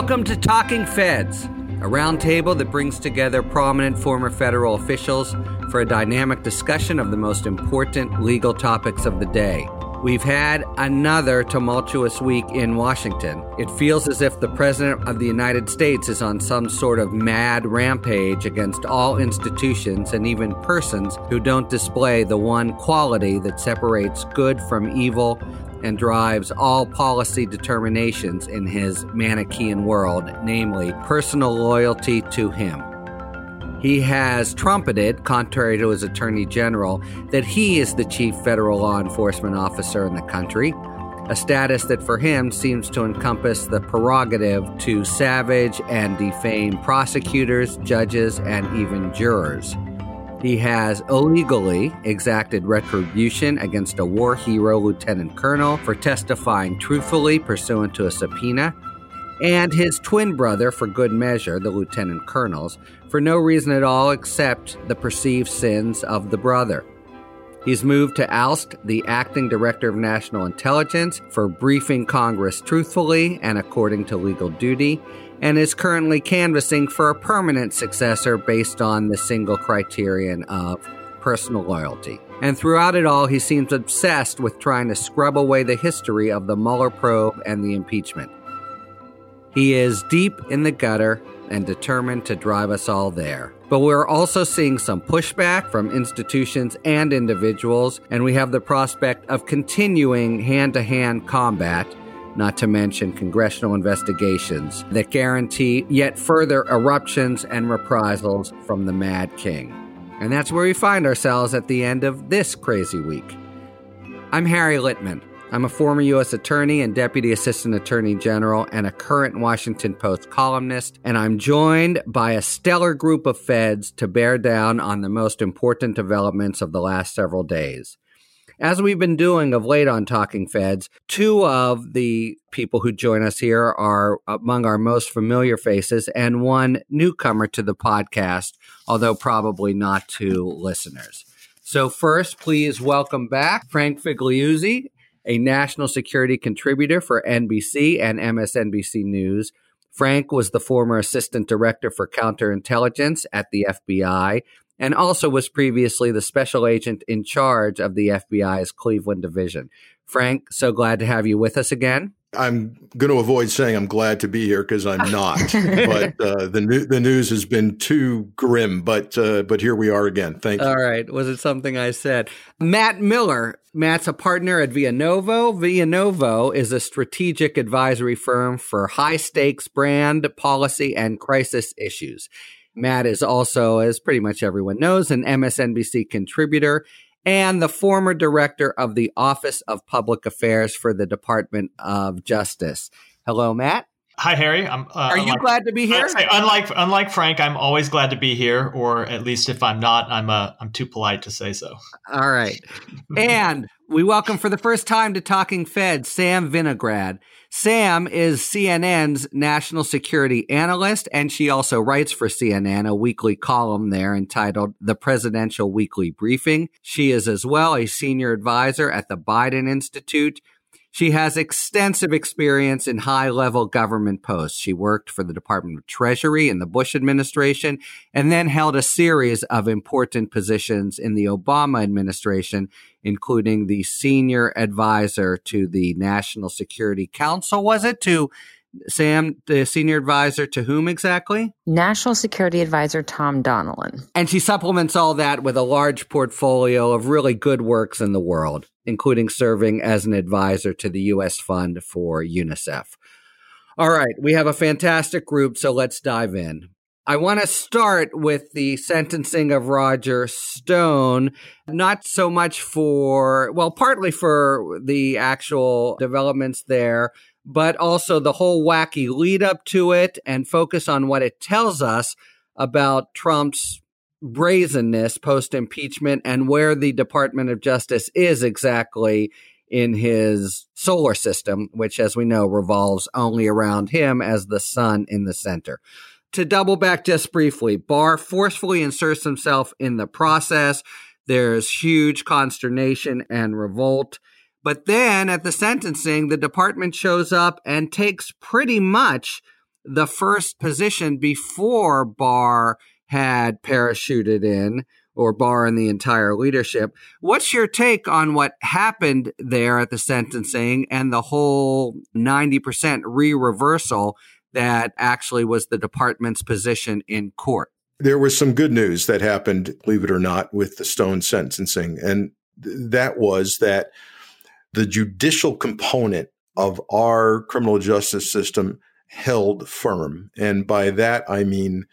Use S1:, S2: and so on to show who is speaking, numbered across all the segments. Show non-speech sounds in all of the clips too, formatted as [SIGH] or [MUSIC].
S1: Welcome to Talking Feds, a roundtable that brings together prominent former federal officials for a dynamic discussion of the most important legal topics of the day. We've had another tumultuous week in Washington. It feels as if the President of the United States is on some sort of mad rampage against all institutions and even persons who don't display the one quality that separates good from evil and drives all policy determinations in his Manichaean world, namely personal loyalty to him. He has trumpeted, contrary to his attorney general, that he is the chief federal law enforcement officer in the country, a status that for him seems to encompass the prerogative to savage and defame prosecutors, judges, and even jurors. He has illegally exacted retribution against a war hero lieutenant colonel for testifying truthfully pursuant to a subpoena and his twin brother, for good measure, the lieutenant colonels, for no reason at all except the perceived sins of the brother. He's moved to oust the acting director of national intelligence for briefing Congress truthfully and according to legal duty, and is currently canvassing for a permanent successor based on the single criterion of personal loyalty. And throughout it all, he seems obsessed with trying to scrub away the history of the Mueller probe and the impeachment. He is deep in the gutter and determined to drive us all there. But we're also seeing some pushback from institutions and individuals, and we have the prospect of continuing hand to hand combat, not to mention congressional investigations that guarantee yet further eruptions and reprisals from the Mad King. And that's where we find ourselves at the end of this crazy week. I'm Harry Litman. I'm a former U.S. Attorney and Deputy Assistant Attorney General and a current Washington Post columnist, and I'm joined by a stellar group of feds to bear down on the most important developments of the last several days. As we've been doing of late on Talking Feds, two of the people who join us here are among our most familiar faces, and one newcomer to the podcast, although probably not to listeners. So, first, please welcome back Frank Figliuzzi, a national security contributor for NBC and MSNBC News. Frank was the former assistant director for counterintelligence at the FBI and also was previously the special agent in charge of the FBI's Cleveland division. Frank, so glad to have you with us again.
S2: I'm going to avoid saying I'm glad to be here because I'm not. [LAUGHS] but uh, the new, the news has been too grim. But uh, but here we are again. Thank you.
S1: All right. Was it something I said? Matt Miller. Matt's a partner at Vianovo. Vianovo is a strategic advisory firm for high stakes brand policy and crisis issues. Matt is also, as pretty much everyone knows, an MSNBC contributor and the former director of the Office of Public Affairs for the Department of Justice. Hello, Matt.
S3: Hi, Harry. I'm,
S1: uh, Are you glad to be here?
S3: Say, unlike unlike Frank, I'm always glad to be here, or at least if I'm not, I'm uh, I'm too polite to say so.
S1: All right, and we welcome for the first time to Talking Fed Sam Vinograd. Sam is CNN's national security analyst, and she also writes for CNN a weekly column there entitled The Presidential Weekly Briefing. She is as well a senior advisor at the Biden Institute. She has extensive experience in high level government posts. She worked for the Department of Treasury in the Bush administration and then held a series of important positions in the Obama administration, including the senior advisor to the National Security Council. Was it to Sam, the senior advisor to whom exactly?
S4: National Security Advisor Tom Donilon.
S1: And she supplements all that with a large portfolio of really good works in the world, including serving as an advisor to the U.S. Fund for UNICEF. All right, we have a fantastic group, so let's dive in. I want to start with the sentencing of Roger Stone, not so much for, well, partly for the actual developments there, but also the whole wacky lead up to it and focus on what it tells us about Trump's brazenness post impeachment and where the Department of Justice is exactly in his solar system, which, as we know, revolves only around him as the sun in the center. To double back just briefly, Barr forcefully inserts himself in the process. There's huge consternation and revolt. But then at the sentencing, the department shows up and takes pretty much the first position before Barr had parachuted in or barring the entire leadership. What's your take on what happened there at the sentencing and the whole 90% re reversal that actually was the department's position in court?
S2: There was some good news that happened, believe it or not, with the Stone sentencing. And th- that was that the judicial component of our criminal justice system held firm. And by that, I mean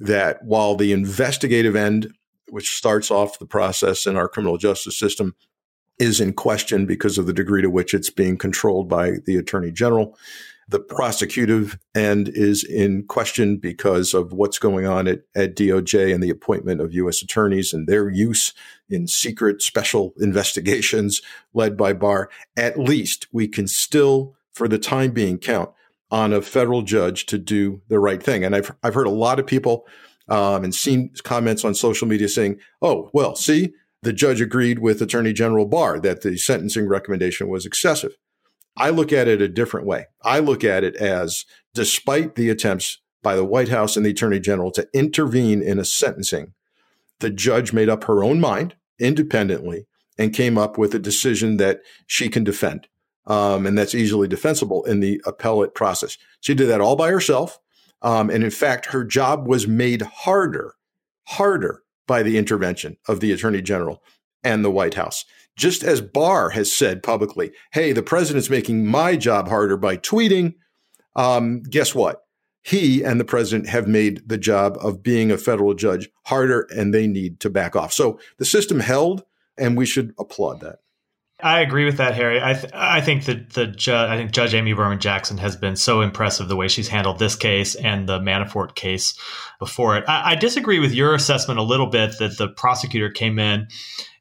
S2: that while the investigative end, which starts off the process in our criminal justice system, is in question because of the degree to which it's being controlled by the attorney general. The prosecutive end is in question because of what's going on at, at DOJ and the appointment of U.S. attorneys and their use in secret special [LAUGHS] investigations led by Barr. At least we can still, for the time being, count on a federal judge to do the right thing. And I've, I've heard a lot of people um, and seen comments on social media saying, oh, well, see, the judge agreed with Attorney General Barr that the sentencing recommendation was excessive. I look at it a different way. I look at it as despite the attempts by the White House and the Attorney General to intervene in a sentencing, the judge made up her own mind independently and came up with a decision that she can defend um, and that's easily defensible in the appellate process. She did that all by herself. Um, and in fact, her job was made harder, harder by the intervention of the attorney general and the White House. Just as Barr has said publicly, hey, the president's making my job harder by tweeting. Um, guess what? He and the president have made the job of being a federal judge harder, and they need to back off. So the system held, and we should applaud that.
S3: I agree with that, Harry. I th- I think that the judge, I think Judge Amy Berman Jackson has been so impressive the way she's handled this case and the Manafort case before it. I, I disagree with your assessment a little bit that the prosecutor came in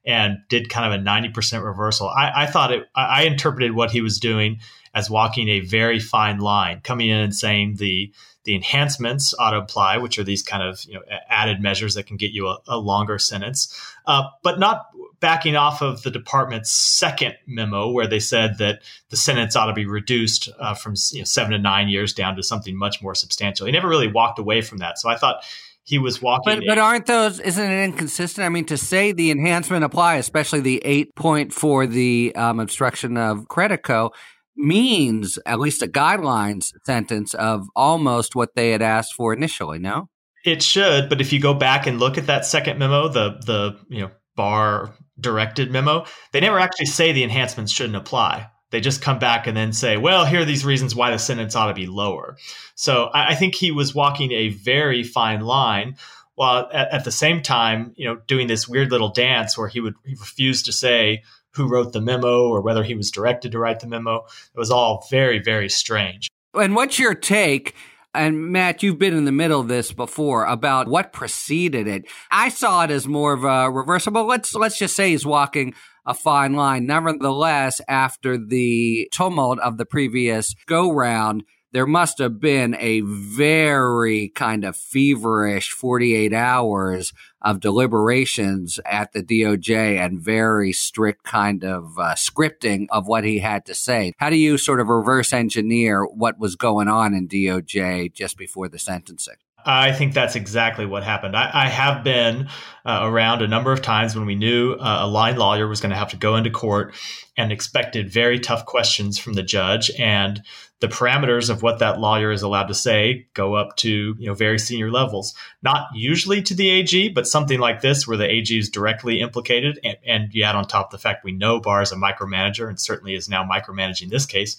S3: and did kind of a ninety percent reversal. I, I thought it. I interpreted what he was doing as walking a very fine line, coming in and saying the the enhancements ought to apply, which are these kind of you know added measures that can get you a, a longer sentence, uh, but not backing off of the department's second memo where they said that the sentence ought to be reduced uh, from you know, seven to nine years down to something much more substantial. He never really walked away from that. So I thought he was walking.
S1: But, but aren't those, isn't it inconsistent? I mean, to say the enhancement apply, especially the eight point for the um, obstruction of Credico, means at least a guidelines sentence of almost what they had asked for initially, no?
S3: It should, but if you go back and look at that second memo, the the you know Barr directed memo, they never actually say the enhancements shouldn't apply. They just come back and then say, well, here are these reasons why the sentence ought to be lower. So I, I think he was walking a very fine line while at, at, the same time, you know, doing this weird little dance where he would he to say who wrote the memo or whether he was directed to write the memo. It was all very, very strange.
S1: And what's your take and Matt, you've been in the middle of this before about what preceded it. I saw it as more of a reversible. let's let's just say he's walking a fine line. Nevertheless, after the tumult of the previous go round, there must have been a very kind of feverish 48 hours of deliberations at the DOJ and very strict kind of uh, scripting of what he had to say. How do you sort of reverse engineer what was going on in DOJ just before the sentencing?
S3: I think that's exactly what happened. I, I have been uh, around a number of times when we knew uh, a line lawyer was going to have to go into court and expected very tough questions from the judge. And the parameters of what that lawyer is allowed to say go up to you know very senior levels not usually to the ag but something like this where the ag is directly implicated and, and you add on top the fact we know barr is a micromanager and certainly is now micromanaging this case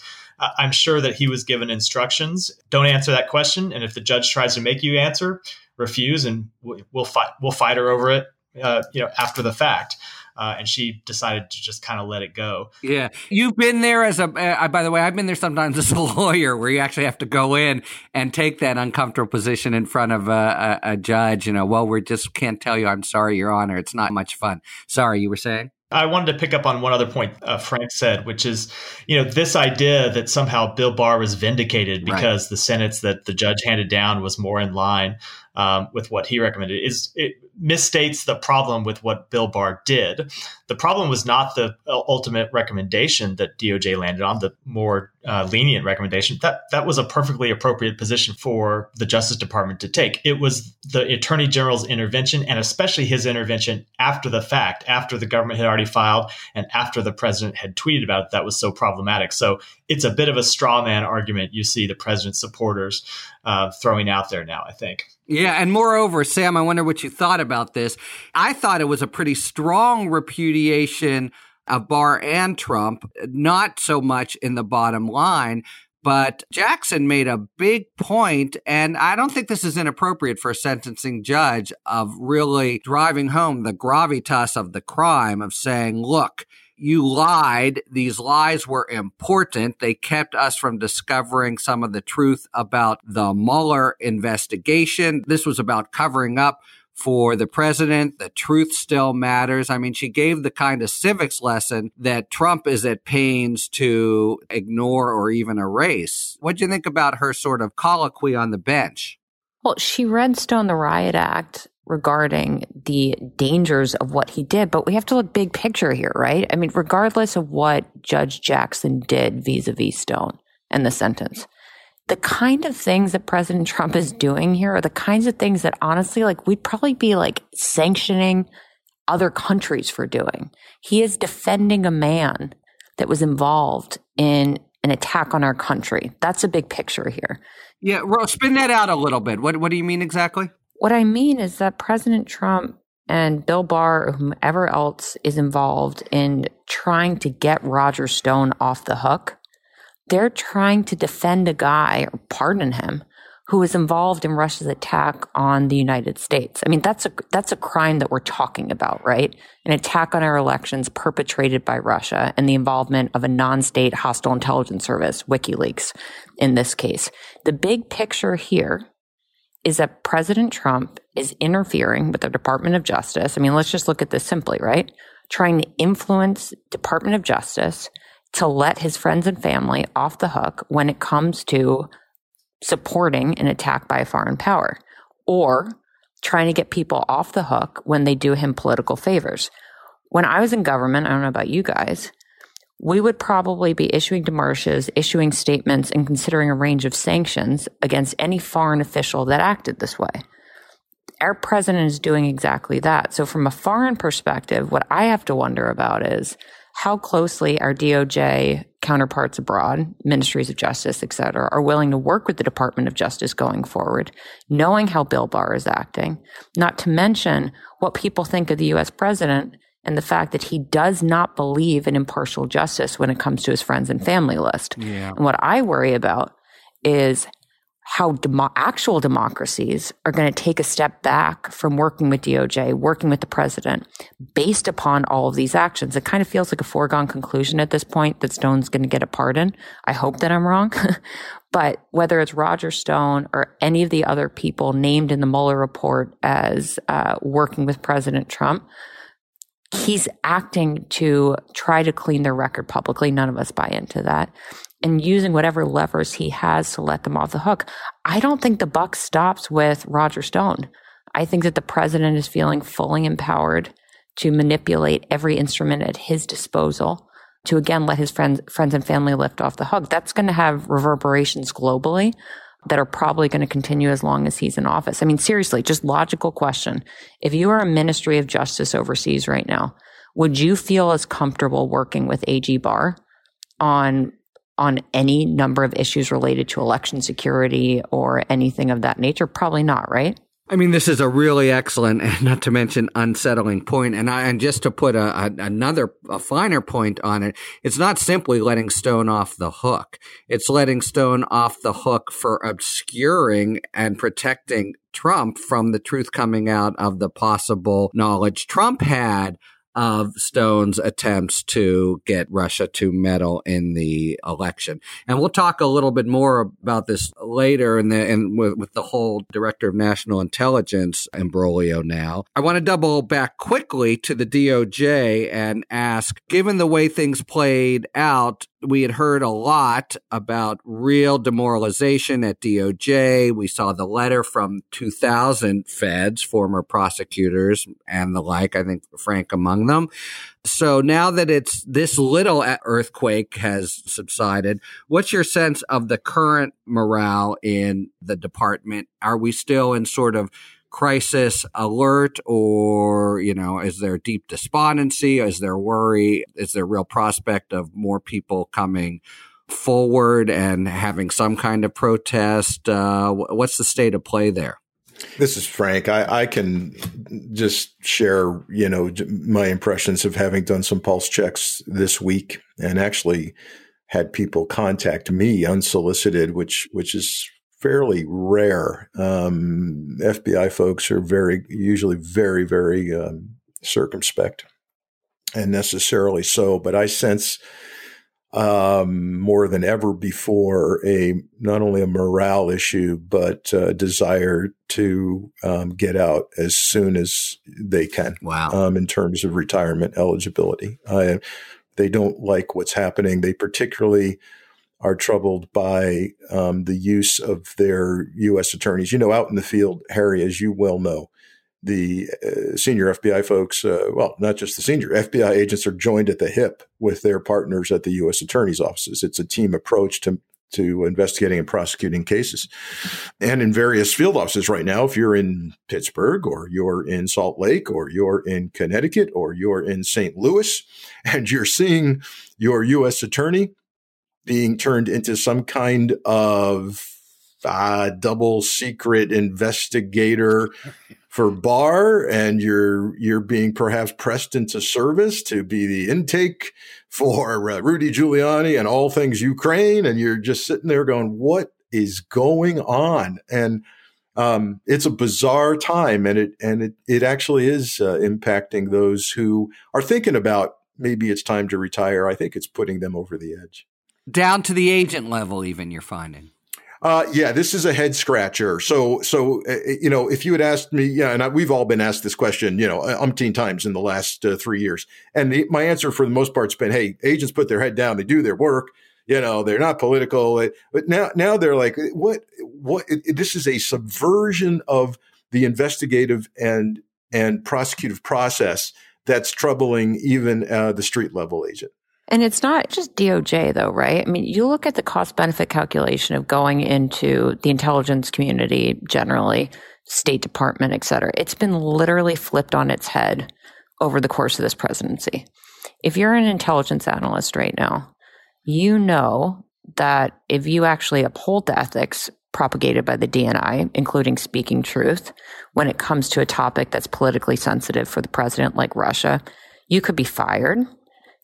S3: i'm sure that he was given instructions don't answer that question and if the judge tries to make you answer refuse and we'll fight we'll fight her over it uh, you know after the fact uh, and she decided to just kind of let it go.
S1: Yeah, you've been there as a. Uh, by the way, I've been there sometimes [LAUGHS] as a lawyer, where you actually have to go in and take that uncomfortable position in front of a, a, a judge. You know, well, we just can't tell you. I'm sorry, Your Honor. It's not much fun. Sorry, you were saying.
S3: I wanted to pick up on one other point uh, Frank said, which is, you know, this idea that somehow Bill Barr was vindicated because right. the sentence that the judge handed down was more in line um, with what he recommended. Is it, misstates the problem with what Bill Barr did. The problem was not the ultimate recommendation that DOJ landed on, the more uh, lenient recommendation. That that was a perfectly appropriate position for the Justice Department to take. It was the Attorney General's intervention, and especially his intervention after the fact, after the government had already filed, and after the president had tweeted about it, that was so problematic. So it's a bit of a straw man argument. You see the president's supporters uh, throwing out there now. I think.
S1: Yeah, and moreover, Sam, I wonder what you thought about this. I thought it was a pretty strong repudiation of Barr and Trump, not so much in the bottom line. But Jackson made a big point, and I don't think this is inappropriate for a sentencing judge of really driving home the gravitas of the crime of saying, look, you lied. These lies were important. They kept us from discovering some of the truth about the Mueller investigation. This was about covering up for the president. The truth still matters. I mean, she gave the kind of civics lesson that Trump is at pains to ignore or even erase. What do you think about her sort of colloquy on the bench?
S4: Well, she read Stone the Riot Act regarding the dangers of what he did, but we have to look big picture here, right? I mean, regardless of what Judge Jackson did vis a vis Stone and the sentence, the kind of things that President Trump is doing here are the kinds of things that honestly, like, we'd probably be like sanctioning other countries for doing. He is defending a man that was involved in an attack on our country. That's a big picture here.
S1: Yeah, spin that out a little bit. What what do you mean exactly?
S4: What I mean is that President Trump and Bill Barr or whomever else is involved in trying to get Roger Stone off the hook, they're trying to defend a guy or pardon him who was involved in Russia's attack on the United States. I mean, that's a that's a crime that we're talking about, right? An attack on our elections perpetrated by Russia and the involvement of a non-state hostile intelligence service, WikiLeaks, in this case. The big picture here is that President Trump is interfering with the Department of Justice. I mean, let's just look at this simply, right? Trying to influence Department of Justice to let his friends and family off the hook when it comes to supporting an attack by a foreign power or trying to get people off the hook when they do him political favors. When I was in government, I don't know about you guys, we would probably be issuing demarches, issuing statements, and considering a range of sanctions against any foreign official that acted this way. Our president is doing exactly that. So, from a foreign perspective, what I have to wonder about is how closely our DOJ counterparts abroad, ministries of justice, et cetera, are willing to work with the Department of Justice going forward, knowing how Bill Barr is acting, not to mention what people think of the US president and the fact that he does not believe in impartial justice when it comes to his friends and family list.
S1: Yeah.
S4: And what I worry about is how demo- actual democracies are going to take a step back from working with DOJ, working with the president, based upon all of these actions. It kind of feels like a foregone conclusion at this point that Stone's going to get a pardon. I hope that I'm wrong. [LAUGHS] but whether it's Roger Stone or any of the other people named in the Mueller report as uh, working with President Trump, he's acting to try to clean their record publicly. None of us buy into that. And using whatever levers he has to let them off the hook. I don't think the buck stops with Roger Stone. I think that the president is feeling fully empowered to manipulate every instrument at his disposal to again let his friends friends and family lift off the hook. That's going to have reverberations globally that are probably going to continue as long as he's in office. I mean, seriously, just logical question. If you are a Ministry of Justice overseas right now, would you feel as comfortable working with AG Barr on on any number of issues related to election security or anything of that nature? Probably not, right?
S1: I mean, this is a really excellent and [LAUGHS] not to mention unsettling point. And I, and just to put a, a, another, a finer point on it, it's not simply letting Stone off the hook. It's letting Stone off the hook for obscuring and protecting Trump from the truth coming out of the possible knowledge Trump had of Stone's attempts to get Russia to meddle in the election. And we'll talk a little bit more about this later in the, in, with, with the whole director of national intelligence imbroglio now. I want to double back quickly to the DOJ and ask, given the way things played out, we had heard a lot about real demoralization at DOJ. We saw the letter from 2000 feds, former prosecutors and the like, I think Frank among them. So now that it's this little earthquake has subsided, what's your sense of the current morale in the department? Are we still in sort of crisis alert or you know is there deep despondency? Is there worry? Is there real prospect of more people coming forward and having some kind of protest? Uh, what's the state of play there?
S2: This is Frank. I, I, can just share, you know, my impressions of having done some pulse checks this week, and actually had people contact me unsolicited, which which is fairly rare. Um, FBI folks are very, usually very, very um, circumspect and necessarily so. But I sense um, more than ever before a not only a morale issue but a desire to um, get out as soon as they can.
S1: Wow!
S2: Um, in terms of retirement eligibility, I, they don't like what's happening. They particularly are troubled by um, the use of their U.S. attorneys. You know, out in the field, Harry, as you well know, the uh, senior FBI folks, uh, well, not just the senior FBI agents, are joined at the hip with their partners at the U.S. attorney's offices. It's a team approach to to investigating and prosecuting cases. And in various field offices right now, if you're in Pittsburgh or you're in Salt Lake or you're in Connecticut or you're in St. Louis and you're seeing your U.S. attorney being turned into some kind of uh, double secret investigator [LAUGHS] for Barr, and you're you're being perhaps pressed into service to be the intake for uh, Rudy Giuliani and all things Ukraine, and you're just sitting there going, "What is going on?" And um, it's a bizarre time, and it and it it actually is uh, impacting those who are thinking about maybe it's time to retire. I think it's putting them over the edge
S1: down to the agent level, even you're finding.
S2: Uh, yeah, this is a head scratcher. So, so uh, you know, if you had asked me, yeah, and I, we've all been asked this question, you know, umpteen times in the last uh, three years, and the, my answer for the most part's been, "Hey, agents put their head down, they do their work." You know, they're not political, but now, now they're like, what? What? It, this is a subversion of the investigative and and prosecutive process that's troubling even uh, the street level agent.
S4: And it's not just DOJ though, right? I mean, you look at the cost benefit calculation of going into the intelligence community generally, State Department, et cetera. It's been literally flipped on its head over the course of this presidency. If you're an intelligence analyst right now, you know that if you actually uphold the ethics propagated by the DNI, including speaking truth, when it comes to a topic that's politically sensitive for the president, like Russia, you could be fired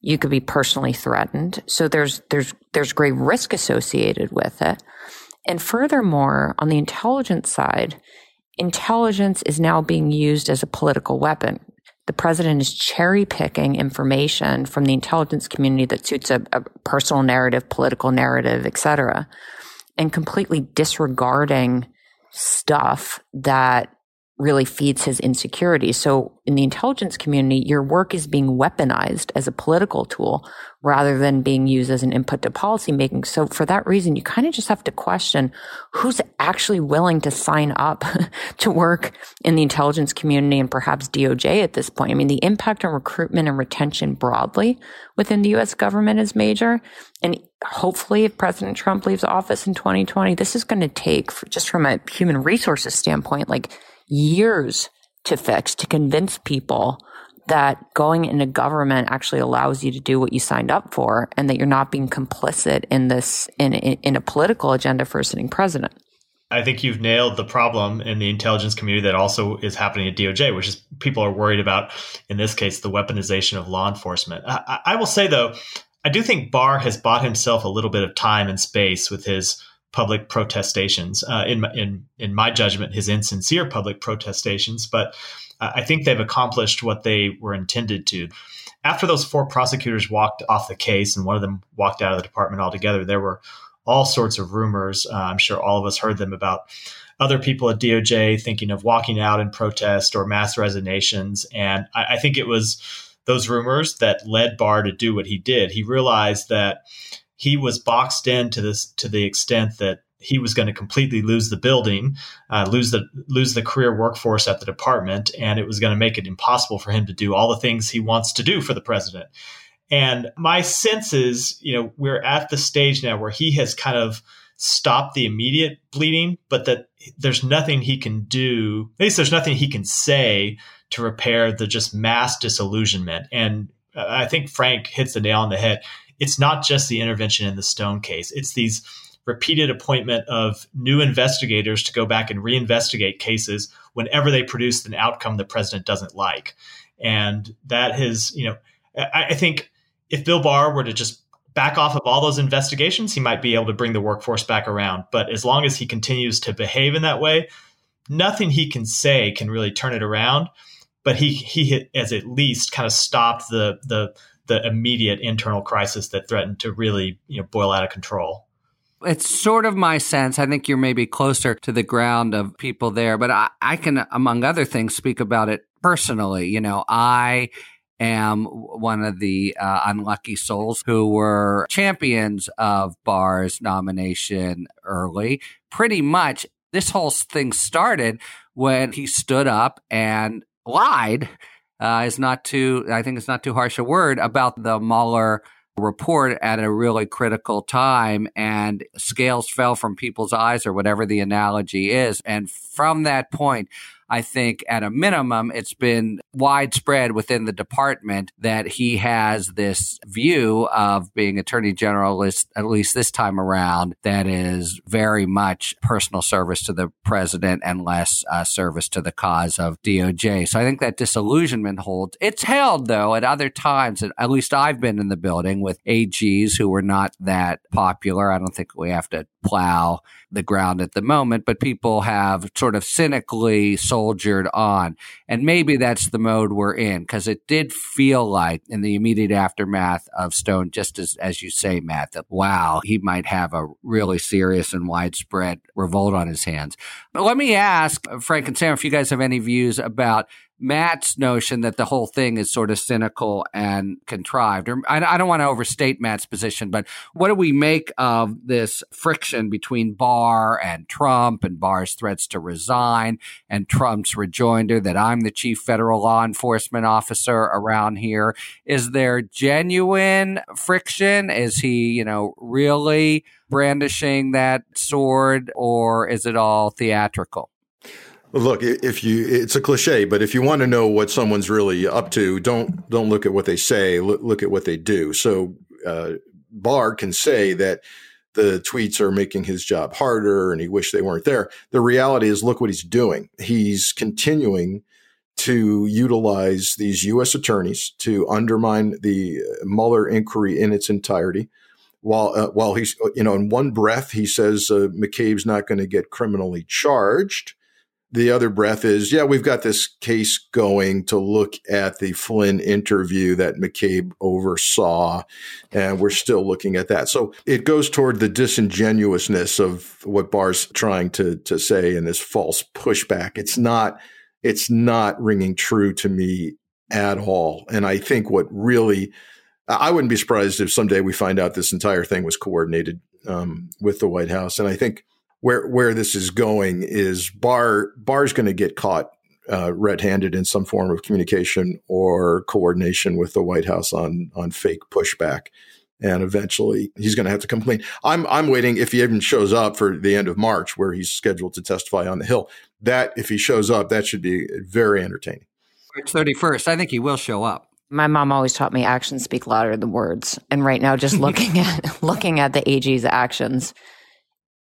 S4: you could be personally threatened. So there's there's there's great risk associated with it. And furthermore, on the intelligence side, intelligence is now being used as a political weapon. The president is cherry picking information from the intelligence community that suits a, a personal narrative, political narrative, etc., and completely disregarding stuff that really feeds his insecurity. So in the intelligence community, your work is being weaponized as a political tool rather than being used as an input to policy making. So for that reason, you kind of just have to question who's actually willing to sign up [LAUGHS] to work in the intelligence community and perhaps DOJ at this point. I mean, the impact on recruitment and retention broadly within the US government is major. And hopefully if President Trump leaves office in 2020, this is going to take just from a human resources standpoint, like years to fix to convince people that going into government actually allows you to do what you signed up for and that you're not being complicit in this in, in, in a political agenda for a sitting president.
S3: I think you've nailed the problem in the intelligence community that also is happening at DOJ, which is people are worried about, in this case, the weaponization of law enforcement. I, I will say, though, I do think Barr has bought himself a little bit of time and space with his public protestations. Uh, in in in my judgment, his insincere public protestations, but I think they've accomplished what they were intended to. After those four prosecutors walked off the case, and one of them walked out of the department altogether, there were all sorts of rumors. Uh, I'm sure all of us heard them about other people at DOJ thinking of walking out in protest or mass resignations, and I, I think it was those rumors that led Barr to do what he did. He realized that he was boxed in to this to the extent that he was going to completely lose the building, uh, lose the lose the career workforce at the department, and it was going to make it impossible for him to do all the things he wants to do for the president. And my sense is, you know, we're at the stage now where he has kind of stopped the immediate bleeding, but that there's nothing he can do. At least there's nothing he can say to repair the just mass disillusionment. And uh, I think Frank hits the nail on the head. It's not just the intervention in the Stone case. It's these repeated appointment of new investigators to go back and reinvestigate cases whenever they produce an outcome the president doesn't like. And that has, you know, I, I think if Bill Barr were to just back off of all those investigations, he might be able to bring the workforce back around. But as long as he continues to behave in that way, nothing he can say can really turn it around. But he he has at least kind of stopped the the the immediate internal crisis that threatened to really you know boil out of control.
S1: It's sort of my sense. I think you're maybe closer to the ground of people there, but I, I can, among other things, speak about it personally. You know, I am one of the uh, unlucky souls who were champions of Barr's nomination early. Pretty much, this whole thing started when he stood up and lied. Uh, is not too, I think it's not too harsh a word about the Mueller report at a really critical time and scales fell from people's eyes or whatever the analogy is. And from that point, I think at a minimum, it's been widespread within the department that he has this view of being attorney general, at least this time around, that is very much personal service to the president and less uh, service to the cause of DOJ. So I think that disillusionment holds. It's held though at other times, at least I've been in the building with AGs who were not that popular. I don't think we have to plow the ground at the moment, but people have sort of cynically soldiered on. And maybe that's the mode we're in because it did feel like in the immediate aftermath of Stone, just as, as you say, Matt, that wow, he might have a really serious and widespread revolt on his hands. But let me ask uh, Frank and Sam if you guys have any views about Matt's notion that the whole thing is sort of cynical and contrived. Or I, I, don't want to overstate Matt's position, but what do we make of this friction between Barr and Trump and Barr's threats to resign and Trump's rejoinder that I'm the chief federal law enforcement officer around here? Is there genuine friction? Is he, you know, really brandishing that sword or is it all theatrical?
S2: Look, if you, it's a cliche, but if you want to know what someone's really up to, don't don't look at what they say. Look, at what they do. So uh, Barr can say that the tweets are making his job harder, and he wished they weren't there. The reality is, look what he's doing. He's continuing to utilize these U.S. attorneys to undermine the Mueller inquiry in its entirety. While uh, while he's you know in one breath he says uh, McCabe's not going to get criminally charged the other breath is, yeah, we've got this case going to look at the Flynn interview that McCabe oversaw, and we're still looking at that. So it goes toward the disingenuousness of what Barr's trying to to say and this false pushback. It's not it's not ringing true to me at all. And I think what really I wouldn't be surprised if someday we find out this entire thing was coordinated um, with the White House. And I think where where this is going is Barr Barr's going to get caught uh, red-handed in some form of communication or coordination with the White House on on fake pushback, and eventually he's going to have to complain. I'm I'm waiting if he even shows up for the end of March, where he's scheduled to testify on the Hill. That if he shows up, that should be very entertaining.
S1: March 31st, I think he will show up.
S4: My mom always taught me actions speak louder than words, and right now, just looking [LAUGHS] at looking at the AG's actions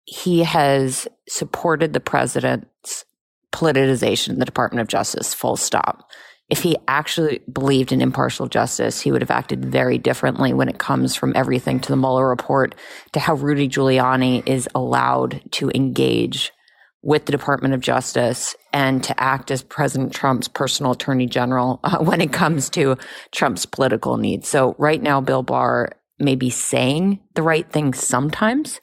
S4: he has supported the president's politicization of the Department of Justice, full stop. If he actually believed in impartial justice, he would have acted very differently when it comes from everything to the Mueller report to how Rudy Giuliani is allowed to engage with the Department of Justice and to act as President Trump's personal attorney general [LAUGHS] uh, when it comes to Trump's political needs. So right now, Bill Barr may be saying the right thing sometimes,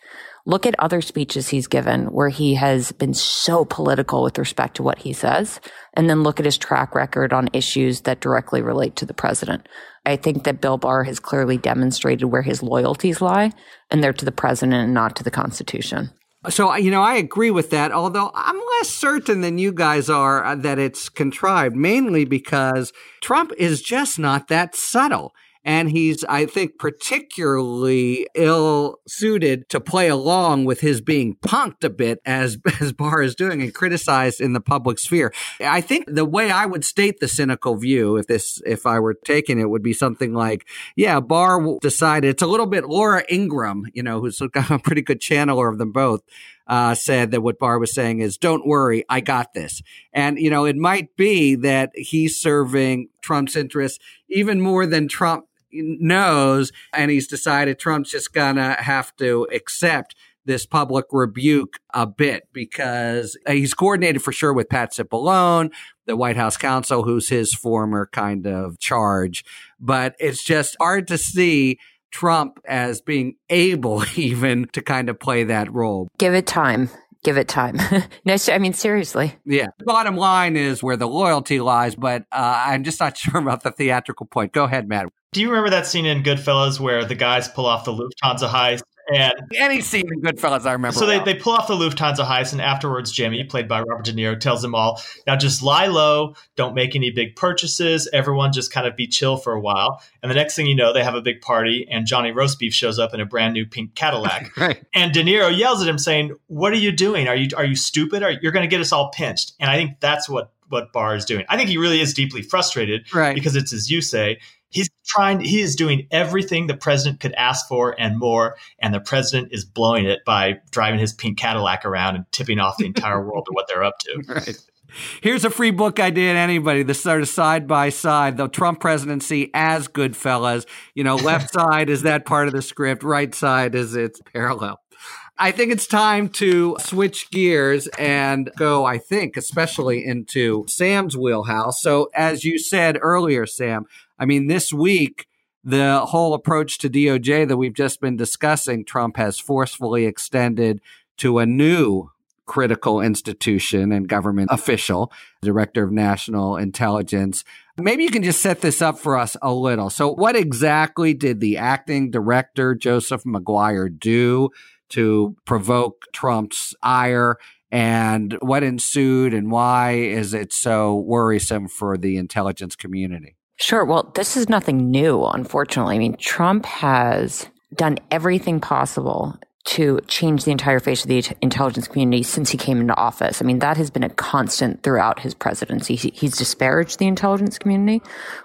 S4: Look at other speeches he's given where he has been so political with respect to what he says, and then look at his track record on issues that directly relate to the president. I think that Bill Barr has clearly demonstrated where his loyalties lie, and they're to the president and not to the Constitution.
S1: So, you know, I agree with that, although I'm less certain than you guys are uh, that it's contrived, mainly because Trump is just not that subtle. And he's, I think, particularly ill suited to play along with his being punked a bit as, [LAUGHS] as Barr is doing and criticized in the public sphere. I think the way I would state the cynical view, if this, if I were taking it, would be something like, yeah, Barr decided it's a little bit Laura Ingraham, you know, who's [LAUGHS] got a pretty good channeler of them both. Uh, said that what Barr was saying is, don't worry, I got this. And, you know, it might be that he's serving Trump's interests even more than Trump knows, and he's decided Trump's just gonna have to accept this public rebuke a bit because he's coordinated for sure with Pat Cipollone, the White House counsel, who's his former kind of charge. But it's just hard to see Trump as being able [LAUGHS] even to kind of play that role.
S4: Give it time give it time. [LAUGHS] no, I mean seriously.
S1: Yeah. Bottom line is where the loyalty lies, but uh, I'm just not [LAUGHS] sure about the theatrical point. Go ahead, Matt.
S3: Do you remember that scene in Goodfellas where the guys pull off the Lufthansa heist and
S1: any scene in Goodfellas, I remember.
S3: So
S1: well.
S3: they, they pull off the Lufthansa heist, and afterwards, Jimmy, played by Robert De Niro, tells them all, now just lie low, don't make any big purchases, everyone just kind of be chill for a while. And the next thing you know, they have a big party, and Johnny Roastbeef shows up in a brand new pink Cadillac. [LAUGHS]
S1: right.
S3: And De Niro yells at him, saying, What are you doing? Are you are you stupid? Are, you're going to get us all pinched. And I think that's what what Barr is doing. I think he really is deeply frustrated
S1: right.
S3: because it's as you say, He's trying, he is doing everything the president could ask for and more. And the president is blowing it by driving his pink Cadillac around and tipping off the entire world to what they're up to. [LAUGHS]
S1: Right. Here's a free book idea to anybody. The sort of side by side, the Trump presidency as Goodfellas. You know, left [LAUGHS] side is that part of the script, right side is its parallel. I think it's time to switch gears and go, I think, especially into Sam's wheelhouse. So, as you said earlier, Sam, I mean, this week, the whole approach to DOJ that we've just been discussing, Trump has forcefully extended to a new critical institution and government official, director of national intelligence. Maybe you can just set this up for us a little. So, what exactly did the acting director, Joseph Maguire, do to provoke Trump's ire? And what ensued, and why is it so worrisome for the intelligence community?
S4: Sure. Well, this is nothing new, unfortunately. I mean, Trump has done everything possible to change the entire face of the intelligence community since he came into office. I mean, that has been a constant throughout his presidency. He's disparaged the intelligence community,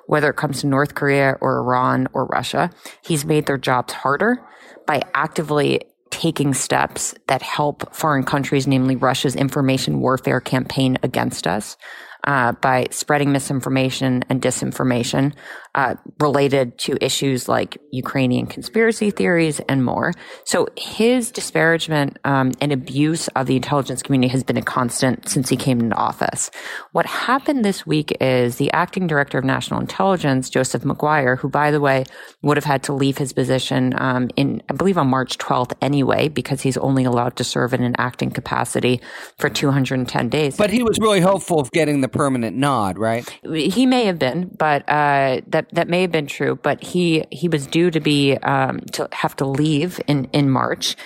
S4: whether it comes to North Korea or Iran or Russia. He's made their jobs harder by actively taking steps that help foreign countries, namely Russia's information warfare campaign against us uh, by spreading misinformation and disinformation uh, related to issues like Ukrainian conspiracy theories and more. So his disparagement um, and abuse of the intelligence community has been a constant since he came into office. What happened this week is the acting director of national intelligence, Joseph Maguire, who, by the way, would have had to leave his position um, in, I believe, on March 12th anyway, because he's only allowed to serve in an acting capacity for 210 days.
S1: But he was really hopeful of getting the permanent nod, right?
S4: He may have been, but uh, that that may have been true. But he he was due to be um, to have to leave in in March,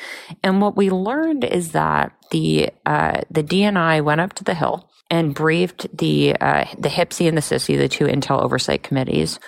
S4: and what we learned is that the uh, the DNI went up to the Hill and briefed the uh, the HPSCI and the SSCI, the two Intel oversight committees,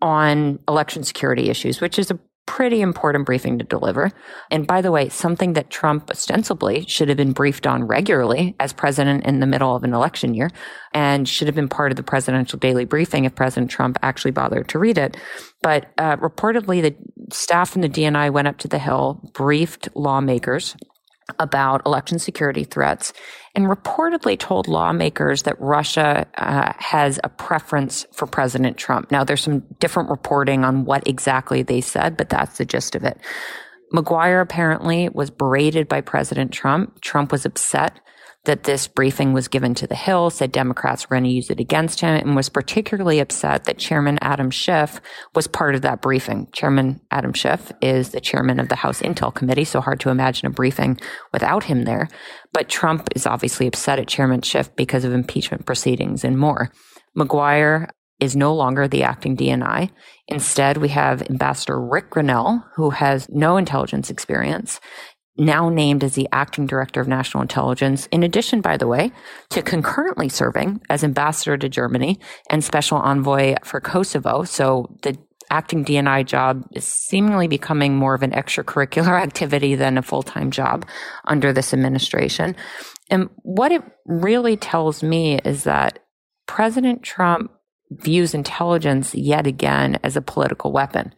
S4: on election security issues, which is a pretty important briefing to deliver. And by the way, something that Trump ostensibly should have been briefed on regularly as president in the middle of an election year and should have been part of the presidential daily briefing if President Trump actually bothered to read it. But uh, reportedly, the staff from the DNI went up to the Hill, briefed lawmakers about election security threats and reportedly told lawmakers that Russia uh, has a preference for President Trump. Now, there's some different reporting on what exactly they said, but that's the gist of it. Maguire apparently was berated by President Trump. Trump was upset that this briefing was given to the Hill, said Democrats were going to use it against him, and was particularly upset that Chairman Adam Schiff was part of that briefing. Chairman Adam Schiff is the chairman of the House Intel Committee, so hard to imagine a briefing without him there. But Trump is obviously upset at Chairman Schiff because of impeachment proceedings and more. Maguire is no longer the acting DNI. Instead, we have Ambassador Rick Grenell, who has no intelligence experience now named as the acting director of national intelligence, in addition, by the way, to concurrently serving as ambassador to Germany and special envoy for Kosovo. So the acting DNI job is seemingly becoming more of an extracurricular [LAUGHS] activity than a full time job under this administration. And what it really tells me is that President Trump views intelligence yet again as a political weapon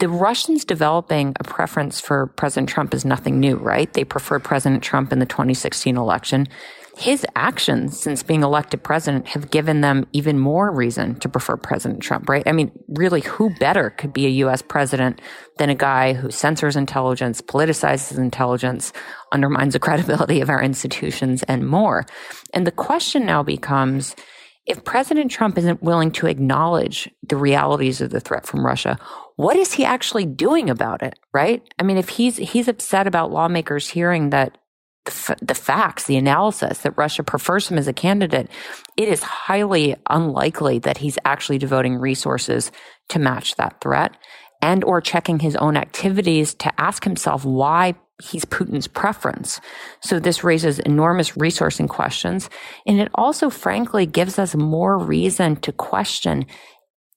S4: the Russians developing a preference for President Trump is nothing new, right? They preferred President Trump in the 2016 election. His actions since being elected president have given them even more reason to prefer President Trump, right? I mean, really, who better could be a U.S. president than a guy who censors intelligence, politicizes intelligence, undermines the [LAUGHS] credibility of our institutions, and more? And the question now becomes, if President Trump isn't willing to acknowledge the realities of the threat from Russia, what is he actually doing about it, right? I mean, if he's he's upset about lawmakers hearing that the, f- the facts, the analysis that Russia prefers him as a candidate, it is highly unlikely that he's actually devoting resources to match that threat and or checking his own activities to ask himself why he's Putin's preference. So this raises enormous resourcing questions. And it also, frankly, gives us more reason to question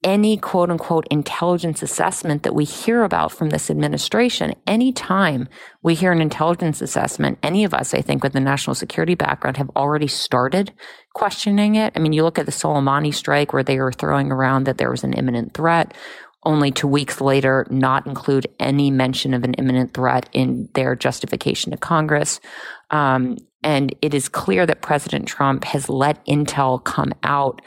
S4: any quote unquote intelligence assessment that we hear about from this administration. Anytime we hear an intelligence assessment, any of us, I think, with the national security background have already started questioning it. I mean, you look at the Soleimani strike where they were throwing around that there was an imminent threat, only two weeks later, not include any mention of an imminent threat in their justification to Congress. Um, and it is clear that President Trump has let intel come out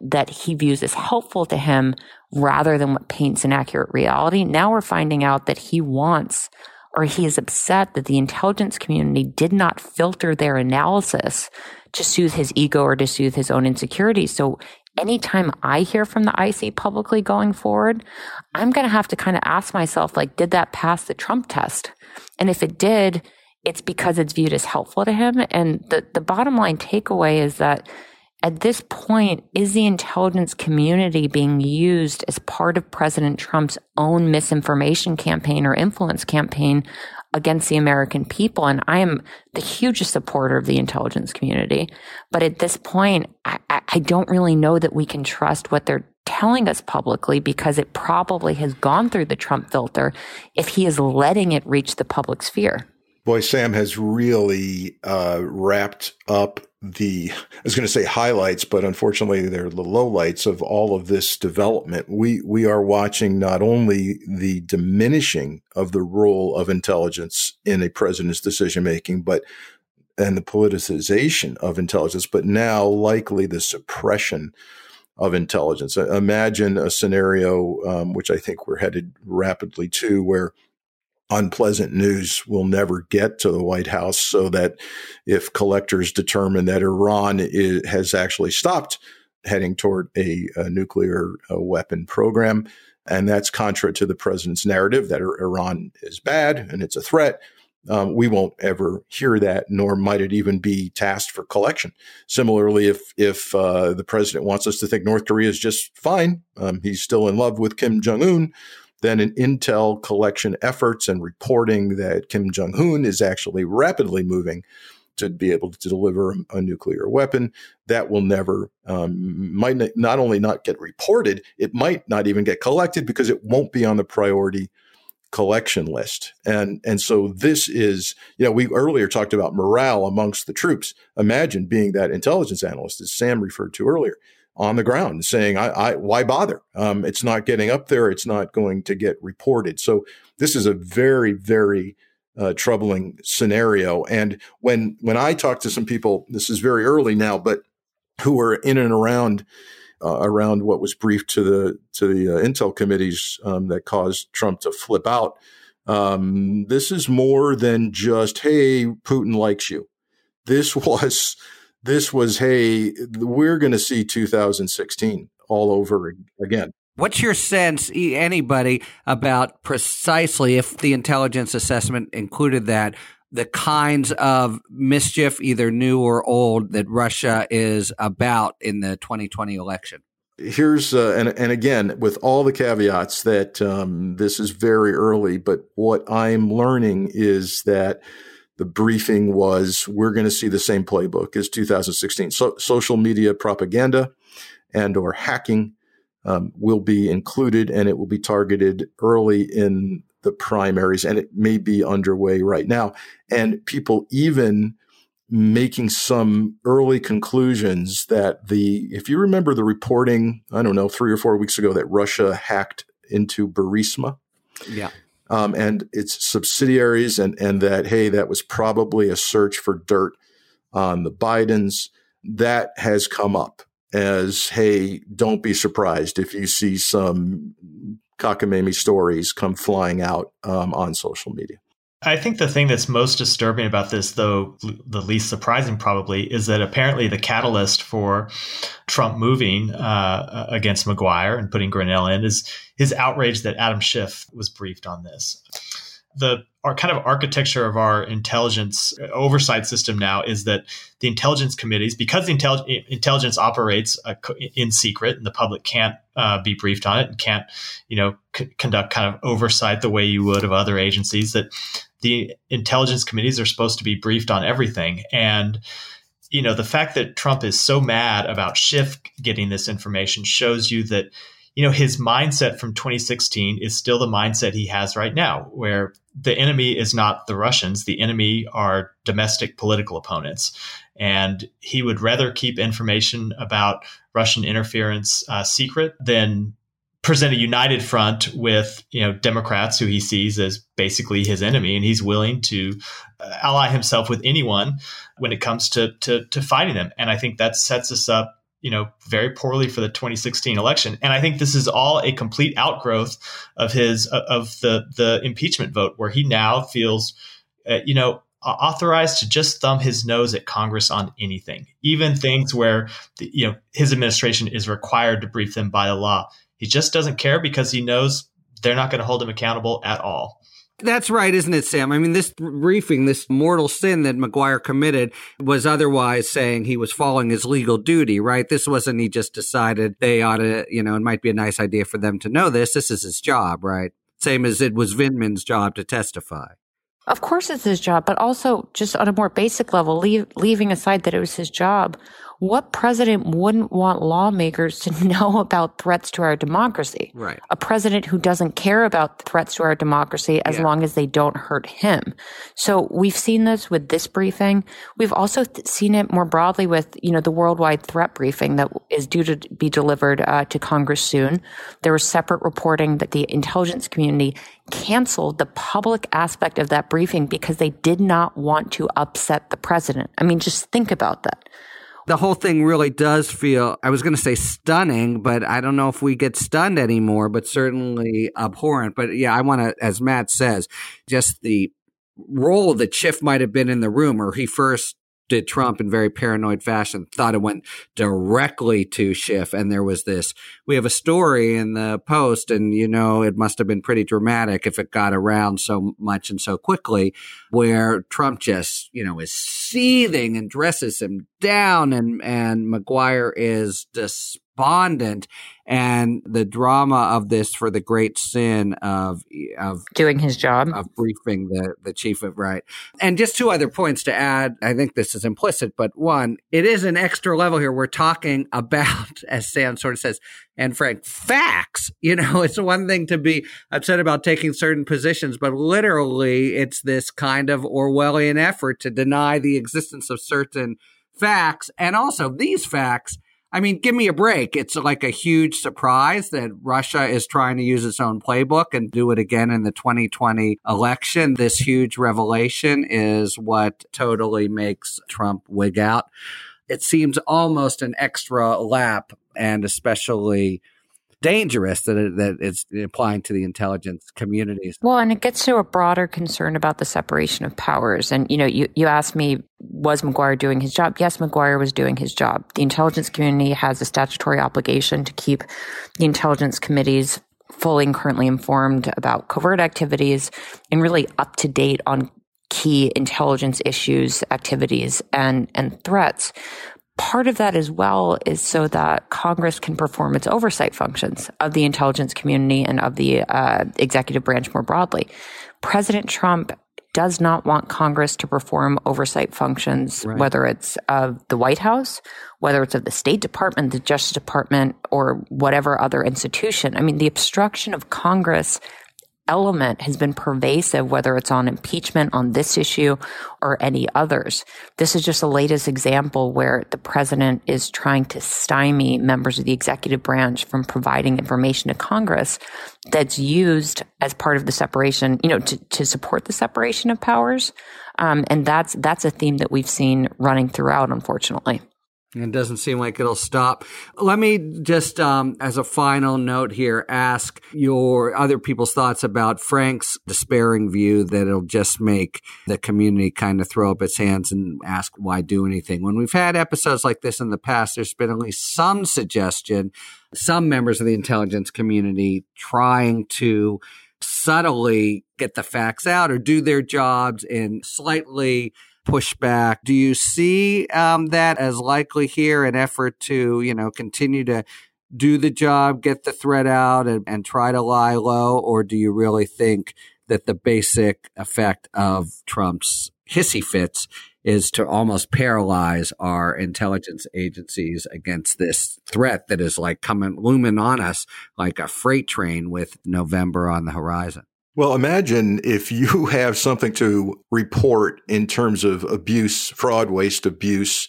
S4: that he views as helpful to him rather than what paints an accurate reality. Now we're finding out that he wants or he is upset that the intelligence community did not filter their analysis to soothe his ego or to soothe his own insecurities. So anytime I hear from the IC publicly going forward, I'm going to have to kind of ask myself, like, did that pass the Trump test? And if it did, it's because it's viewed as helpful to him. And the, the bottom line takeaway is that at this point, is the intelligence community being used as part of President Trump's own misinformation campaign or influence campaign against the American people? And I am the hugest supporter of the intelligence community. But at this point, I, I don't really know that we can trust what they're telling us publicly because it probably has gone through the Trump filter if he is letting it reach the public sphere.
S2: Boy, Sam has really uh, wrapped up the, I was going to say highlights, but unfortunately they're the lowlights of all of this development. We, we are watching not only the diminishing of the role of intelligence in a president's decision making, but and the politicization of intelligence, but now likely the suppression of intelligence. Imagine a scenario, um, which I think we're headed rapidly to, where unpleasant news will never get to the White House so that if collectors determine that Iran is, has actually stopped heading toward a, a nuclear uh, weapon program, and that's contra to the president's narrative that Iran is bad and it's a threat. Um, we won't ever hear that, nor might it even be tasked for collection. Similarly, if if uh, the president wants us to think North Korea is just fine, um, he's still in love with Kim Jong Un then an intel collection efforts and reporting that Kim Jong Un is actually rapidly moving to be able to deliver a nuclear weapon. That will never, um, might not only not get reported, it might not even get collected because it won't be on the priority collection list. And and so this is, you know, we earlier talked about morale amongst the troops. Imagine being that intelligence analyst, as Sam referred to earlier on the ground saying, I, I why bother? Um, it's not getting up there. It's not going to get reported. So this is a very, very uh, troubling scenario. And when, when I talk to some people, this is very early now, but who are in and around, uh, around what was briefed to the, to the uh, Intel committees um, that caused Trump to flip out. Um, this is more than just, Hey, Putin likes you. this [LAUGHS] was this was hey, we're going to see 2016 all over again.
S1: What's your sense, anybody, about precisely if the intelligence assessment included that, the kinds of mischief, either new or old, that Russia is about in the 2020 election?
S2: Here's, uh, and, and again, with all the caveats that um, this is very early, but what I'm learning is that the briefing was we're going to see the same playbook as 2016. So, social media propaganda and or hacking um, will be included and it will be targeted early in the primaries and it may be underway right now. And people even making some early conclusions that the, if you remember the reporting, I don't know, three or four weeks ago that Russia hacked into Burisma.
S1: Yeah.
S2: Um, and its subsidiaries, and, and that, hey, that was probably a search for dirt on the Bidens. That has come up as, hey, don't be surprised if you see some cockamamie stories come flying out um, on social media.
S3: I think the thing that's most disturbing about this, though the least surprising probably, is that apparently the catalyst for Trump moving uh, against Maguire and putting Grenell in is his outrage that Adam Schiff was briefed on this. The our kind of architecture of our intelligence oversight system now is that the intelligence committees, because the intel- intelligence operates uh, in secret and the public can't uh, be briefed on it and can't, you know, c- conduct kind of oversight the way you would of other agencies, that the intelligence committees are supposed to be briefed on everything. And, you know, the fact that Trump is so mad about Schiff getting this information shows you that you know, his mindset from 2016 is still the mindset he has right now, where the enemy is not the Russians. The enemy are domestic political opponents. And he would rather keep information about Russian interference uh, secret than present a united front with you know Democrats who he sees as basically his enemy, and he's willing to uh, ally himself with anyone when it comes to, to to fighting them. And I think that sets us up you know, very poorly for the 2016 election. And I think this is all a complete outgrowth of his of the the impeachment vote, where he now feels, uh, you know, authorized to just thumb his nose at Congress on anything, even things where the, you know his administration is required to brief them by the law. He just doesn't care because he knows they're not going to hold him accountable at all.
S1: That's right, isn't it, Sam? I mean, this briefing, this mortal sin that Maguire committed was otherwise saying he was following his legal duty, right? This wasn't he just decided they ought to, you know, it might be a nice idea for them to know this. This is his job, right? Same as it was Vindman's job to testify.
S4: Of course, it's his job, but also just on a more basic level, leave, leaving aside that it was his job, what president wouldn't want lawmakers to [LAUGHS] know about threats to our democracy?
S1: Right.
S4: A president who doesn't care about threats to our democracy as yeah. long as they don't hurt him. So we've seen this with this briefing. We've also th- seen it more broadly with, you know, the worldwide threat briefing that is due to be delivered uh, to Congress soon. There was separate reporting that the intelligence community canceled the public aspect of that briefing because they did not want to upset the president. I mean, just think about that
S1: the whole thing really does feel, I was going to say stunning, but I don't know if we get stunned anymore, but certainly abhorrent. But yeah, I want to, as Matt says, just the role that Schiff might have been in the room, or he first did Trump in very paranoid fashion, thought it went directly to Schiff. And there was this, we have a story in the post and, you know, it must have been pretty dramatic if it got around so much and so quickly where Trump just, you know, is seething and dresses him down and, and Maguire is despondent and the drama of this for the great sin of of
S4: doing his job.
S1: of briefing the the chief of right. And just two other points to add. I think this is implicit but one it is an extra level here. We're talking [LAUGHS] about as sam sort of says and frank facts. You know it's one thing to be upset about taking certain positions but literally it's this kind of orwellian effort to deny the existence of certain facts. And also these facts I mean, give me a break. It's like a huge surprise that Russia is trying to use its own playbook and do it again in the 2020 election. This huge revelation is what totally makes Trump wig out. It seems almost an extra lap and especially dangerous that it, that it's applying to the intelligence communities.
S4: Well, and it gets to a broader concern about the separation of powers. And you know, you you asked me was Maguire doing his job? Yes, Maguire was doing his job. The intelligence community has a statutory obligation to keep the intelligence committees fully and currently informed about covert activities and really up to date on key intelligence issues, activities, and, and threats. Part of that as well is so that Congress can perform its oversight functions of the intelligence community and of the uh, executive branch more broadly. President Trump does not want Congress to perform oversight functions, right. whether it's of the White House, whether it's of the State Department, the Justice Department, or whatever other institution. I mean, the obstruction of Congress element has been pervasive, whether it's on impeachment on this issue or any others. This is just the latest example where the president is trying to stymie members of the executive branch from providing information to Congress that's used as part of the separation, you know, to, to support the separation of powers. Um, and that's that's a theme that we've seen running throughout, unfortunately.
S1: It doesn't seem like it'll stop. Let me just, um, as a final note here, ask your other people's thoughts about Frank's despairing view that it'll just make the community kind of throw up its hands and ask why do anything. When we've had episodes like this in the past, there's been at least some suggestion, some members of the intelligence community trying to subtly get the facts out or do their jobs in slightly pushback. Do you see um, that as likely here, an effort to, you know, continue to do the job, get the threat out, and, and try to lie low? Or do you really think that the basic effect of Trump's hissy fits is to almost paralyze our intelligence agencies against this threat that is like coming looming on us like a freight train with November on the horizon.
S2: Well, imagine if you [LAUGHS] have something to report in terms of abuse, fraud, waste, abuse,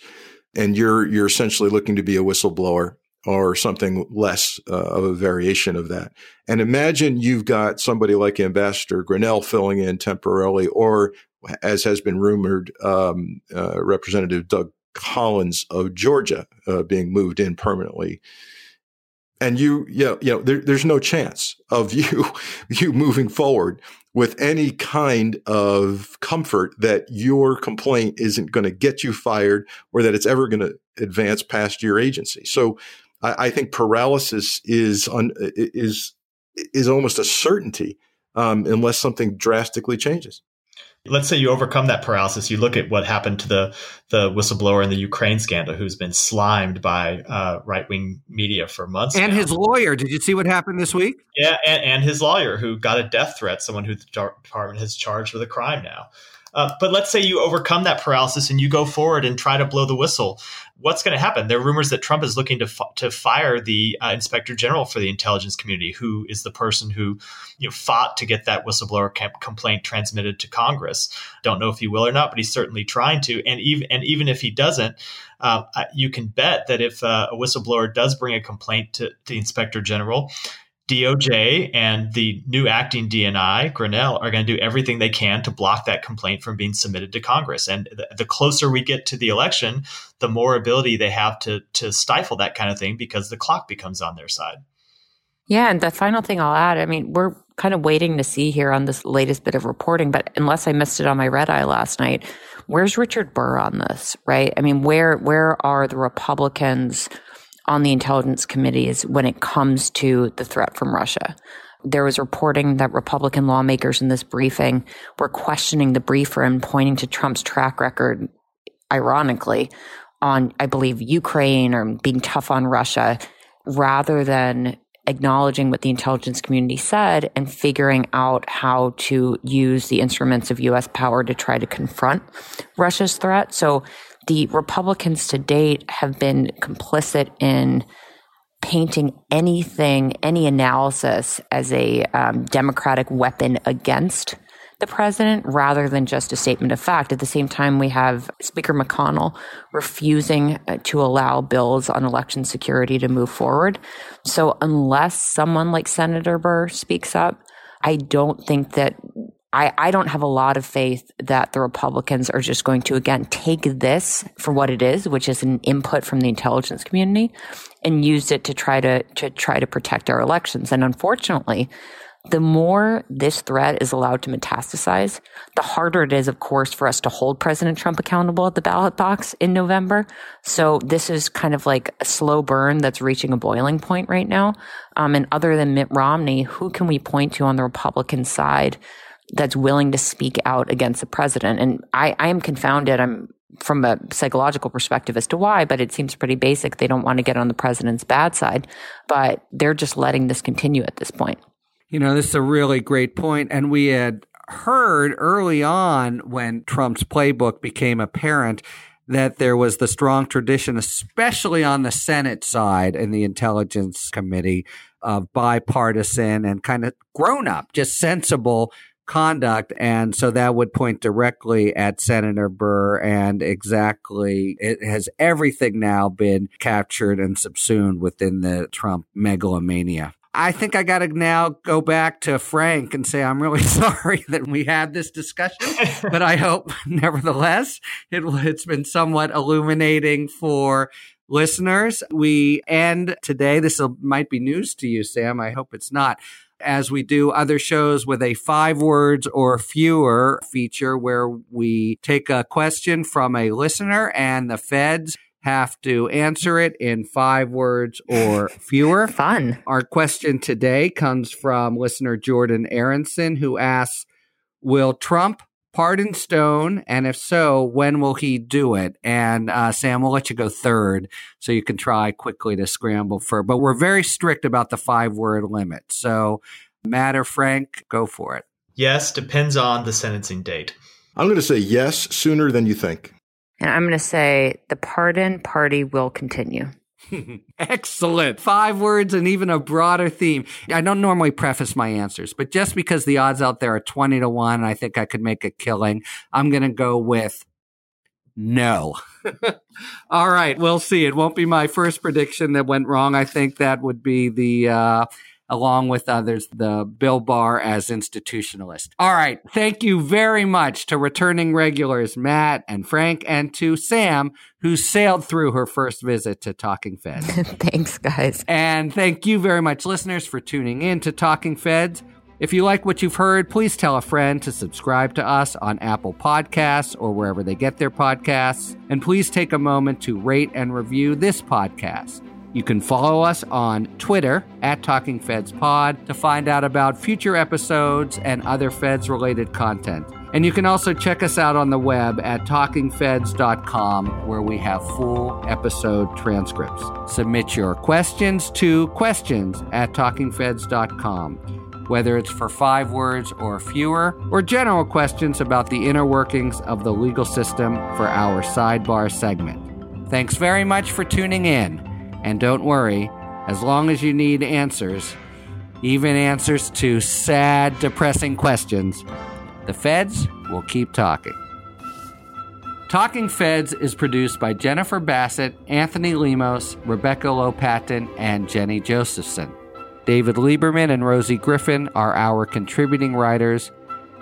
S2: and you're you're essentially looking to be a whistleblower or something less uh, of a variation of that. And imagine you've got somebody like Ambassador Grenell filling in temporarily, or as has been rumored, um, uh, Representative Doug Collins of Georgia uh, being moved in permanently and you, you know, you know there, there's no chance of you, [LAUGHS] you moving forward with any kind of comfort that your complaint isn't going to get you fired or that it's ever going to advance past your agency. So I, I think paralysis is un, is is almost a certainty um, unless something drastically changes
S3: let's say you overcome that paralysis you look at what happened to the the whistleblower in the ukraine scandal who's been slimed by uh, right-wing media for months
S1: and
S3: now.
S1: his lawyer. Did you see what happened this week?
S3: Yeah and, and his lawyer who got a death threat someone who the department has charged with a crime now uh, but let's say you overcome that paralysis and you go forward and try to blow the whistle. What's going to happen? There are rumors that Trump is looking to to fire the uh, inspector general for the intelligence community, who is the person who you know fought to get that whistleblower camp- complaint transmitted to Congress. Don't know if he will or not, but he's certainly trying to. And even and even if he doesn't, uh, you can bet that if uh, a whistleblower does bring a complaint to the inspector general, DOJ and the new acting DNI, Grenell, are going to do everything they can to block that complaint from being submitted to Congress. And the, the, closer we get to the election, the more ability they have to to stifle that kind of thing because the clock becomes on their side.
S4: Yeah, and the final thing I'll add, I mean, we're kind of waiting to see here on this latest bit of reporting, but unless I missed it on my red eye last night, where's Richard Burr on this, right? I mean, where where are the Republicans on the intelligence committees when it comes to the threat from Russia. There was reporting that Republican lawmakers in this briefing were questioning the briefer and pointing to Trump's track record, ironically, on, I believe, Ukraine or being tough on Russia, rather than acknowledging what the intelligence community said and figuring out how to use the instruments of US power to try to confront Russia's threat. So the Republicans to date have been complicit in painting anything, any analysis as a um, Democratic weapon against the president rather than just a statement of fact. At the same time, we have Speaker McConnell refusing uh, to allow bills on election security to move forward. So, unless someone like Senator Burr speaks up, I don't think that I, I don't have a lot of faith that the Republicans are just going to, again, take this for what it is, which is an input from the intelligence community and use it to try to, to try to protect our elections. And unfortunately, the more this threat is allowed to metastasize, the harder it is, of course, for us to hold President Trump accountable at the ballot box in November. So this is kind of like a slow burn that's reaching a boiling point right now. Um, and other than Mitt Romney, who can we point to on the Republican side that's willing to speak out against the president? And I, I am confounded. I'm from a psychological perspective as to why, but it seems pretty basic. They don't want to get on the president's bad side, but they're just letting this continue at this point.
S1: You know, this is a really great point. And we had heard early on when Trump's playbook became apparent that there was the strong tradition, especially on the Senate side in the Intelligence Committee, of bipartisan and kind of grown up, just sensible conduct. And so that would point directly at Senator Burr and exactly it has everything now been captured and subsumed within the Trump megalomania. I think I got to now go back to Frank and say I'm really [LAUGHS] sorry that we had this discussion, [LAUGHS] but I hope, nevertheless, it, it's been somewhat illuminating for listeners. We end today. This might be news to you, Sam. I hope it's not. As we do other shows with a five words or fewer feature where we take a question from a listener and the feds have to answer it in five words or [LAUGHS] fewer.
S4: Fun.
S1: Our question today comes from listener Jordan Aronson, who asks Will Trump pardon Stone? And if so, when will he do it? And uh, Sam, we'll let you go third so you can try quickly to scramble for. But we're very strict about the five word limit. So, Matt or Frank, go for it.
S3: Yes, depends on the sentencing date.
S2: I'm going to say yes sooner than you think.
S4: And I'm going to say the pardon party will continue. [LAUGHS]
S1: Excellent. Five words and even a broader theme. I don't normally preface my answers, but just because the odds out there are 20 to 1, and I think I could make a killing. I'm going to go with no. [LAUGHS] All right, we'll see. It won't be my first prediction that went wrong. I think that would be the uh, along with others, the Bill Barr as institutionalist. All right. Thank you very much to returning regulars, Matt and Frank, and to Sam, who sailed through her first visit to Talking Feds. [LAUGHS]
S4: Thanks, guys.
S1: And thank you very much, listeners, for tuning in to Talking Feds. If you like what you've heard, please tell a friend to subscribe to us on Apple Podcasts or wherever they get their podcasts. And please take a moment to rate and review this podcast. You can follow us on Twitter at Talking Feds Pod to find out about future episodes and other Feds related content. And you can also check us out on the web at talkingfeds.com where we have full episode transcripts. Submit your questions to questions at talkingfeds.com, whether it's for five words or fewer, or general questions about the inner workings of the legal system for our sidebar segment. Thanks very much for tuning in. And don't worry, as long as you need answers, even answers to sad, depressing questions, the feds will keep talking. Talking Feds is produced by Jennifer Bassett, Anthony Lemos, Rebecca Lopatin, and Jenny Josephson. David Lieberman and Rosie Griffin are our contributing writers.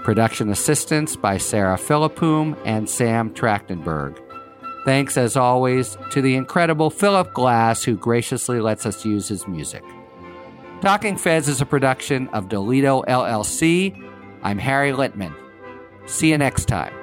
S1: Production assistance by Sarah Philippum and Sam Trachtenberg. Thanks, as always, to the incredible Philip Glass, who graciously lets us use his music. Talking Feds is a production of Dolito LLC. I'm Harry Litman. See you next time.